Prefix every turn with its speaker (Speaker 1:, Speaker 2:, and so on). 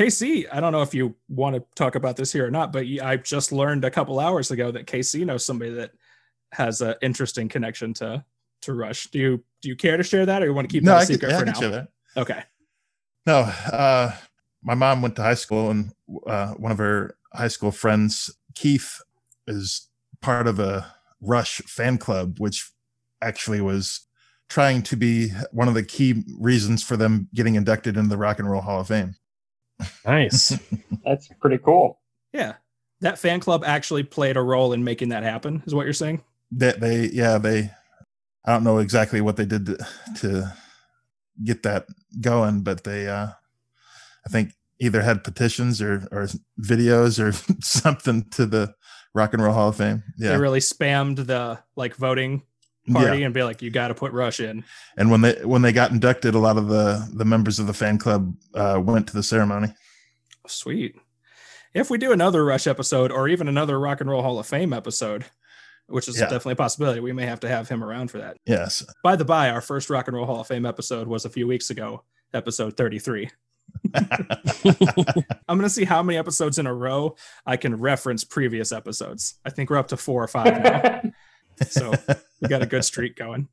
Speaker 1: KC, I don't know if you want to talk about this here or not, but I just learned a couple hours ago that KC knows somebody that has an interesting connection to to Rush. Do you do you care to share that, or you want to keep
Speaker 2: no,
Speaker 1: that a
Speaker 2: I
Speaker 1: secret
Speaker 2: yeah, I
Speaker 1: for now?
Speaker 2: share that.
Speaker 1: Okay.
Speaker 2: No, uh, my mom went to high school, and uh, one of her high school friends, Keith, is part of a Rush fan club, which actually was trying to be one of the key reasons for them getting inducted into the Rock and Roll Hall of Fame.
Speaker 3: Nice.
Speaker 4: That's pretty cool.
Speaker 1: Yeah. That fan club actually played a role in making that happen, is what you're saying?
Speaker 2: That they, yeah, they. I don't know exactly what they did to, to get that going, but they, uh, I think, either had petitions or or videos or something to the Rock and Roll Hall of Fame. Yeah,
Speaker 1: They really spammed the like voting party and be like, you got to put Rush in.
Speaker 2: and when they when they got inducted, a lot of the the members of the fan club uh, went to the ceremony.
Speaker 1: Sweet. If we do another Rush episode or even another Rock and Roll Hall of Fame episode, which is
Speaker 2: Yeah.
Speaker 1: definitely a possibility, we may have to have him around for that.
Speaker 2: Yes,
Speaker 1: By the by, our first Rock and Roll Hall of Fame episode was a few weeks ago, episode 33. I'm going to see how many episodes in a row I can reference previous episodes. I think we're up to four or five now. so we got a good streak going.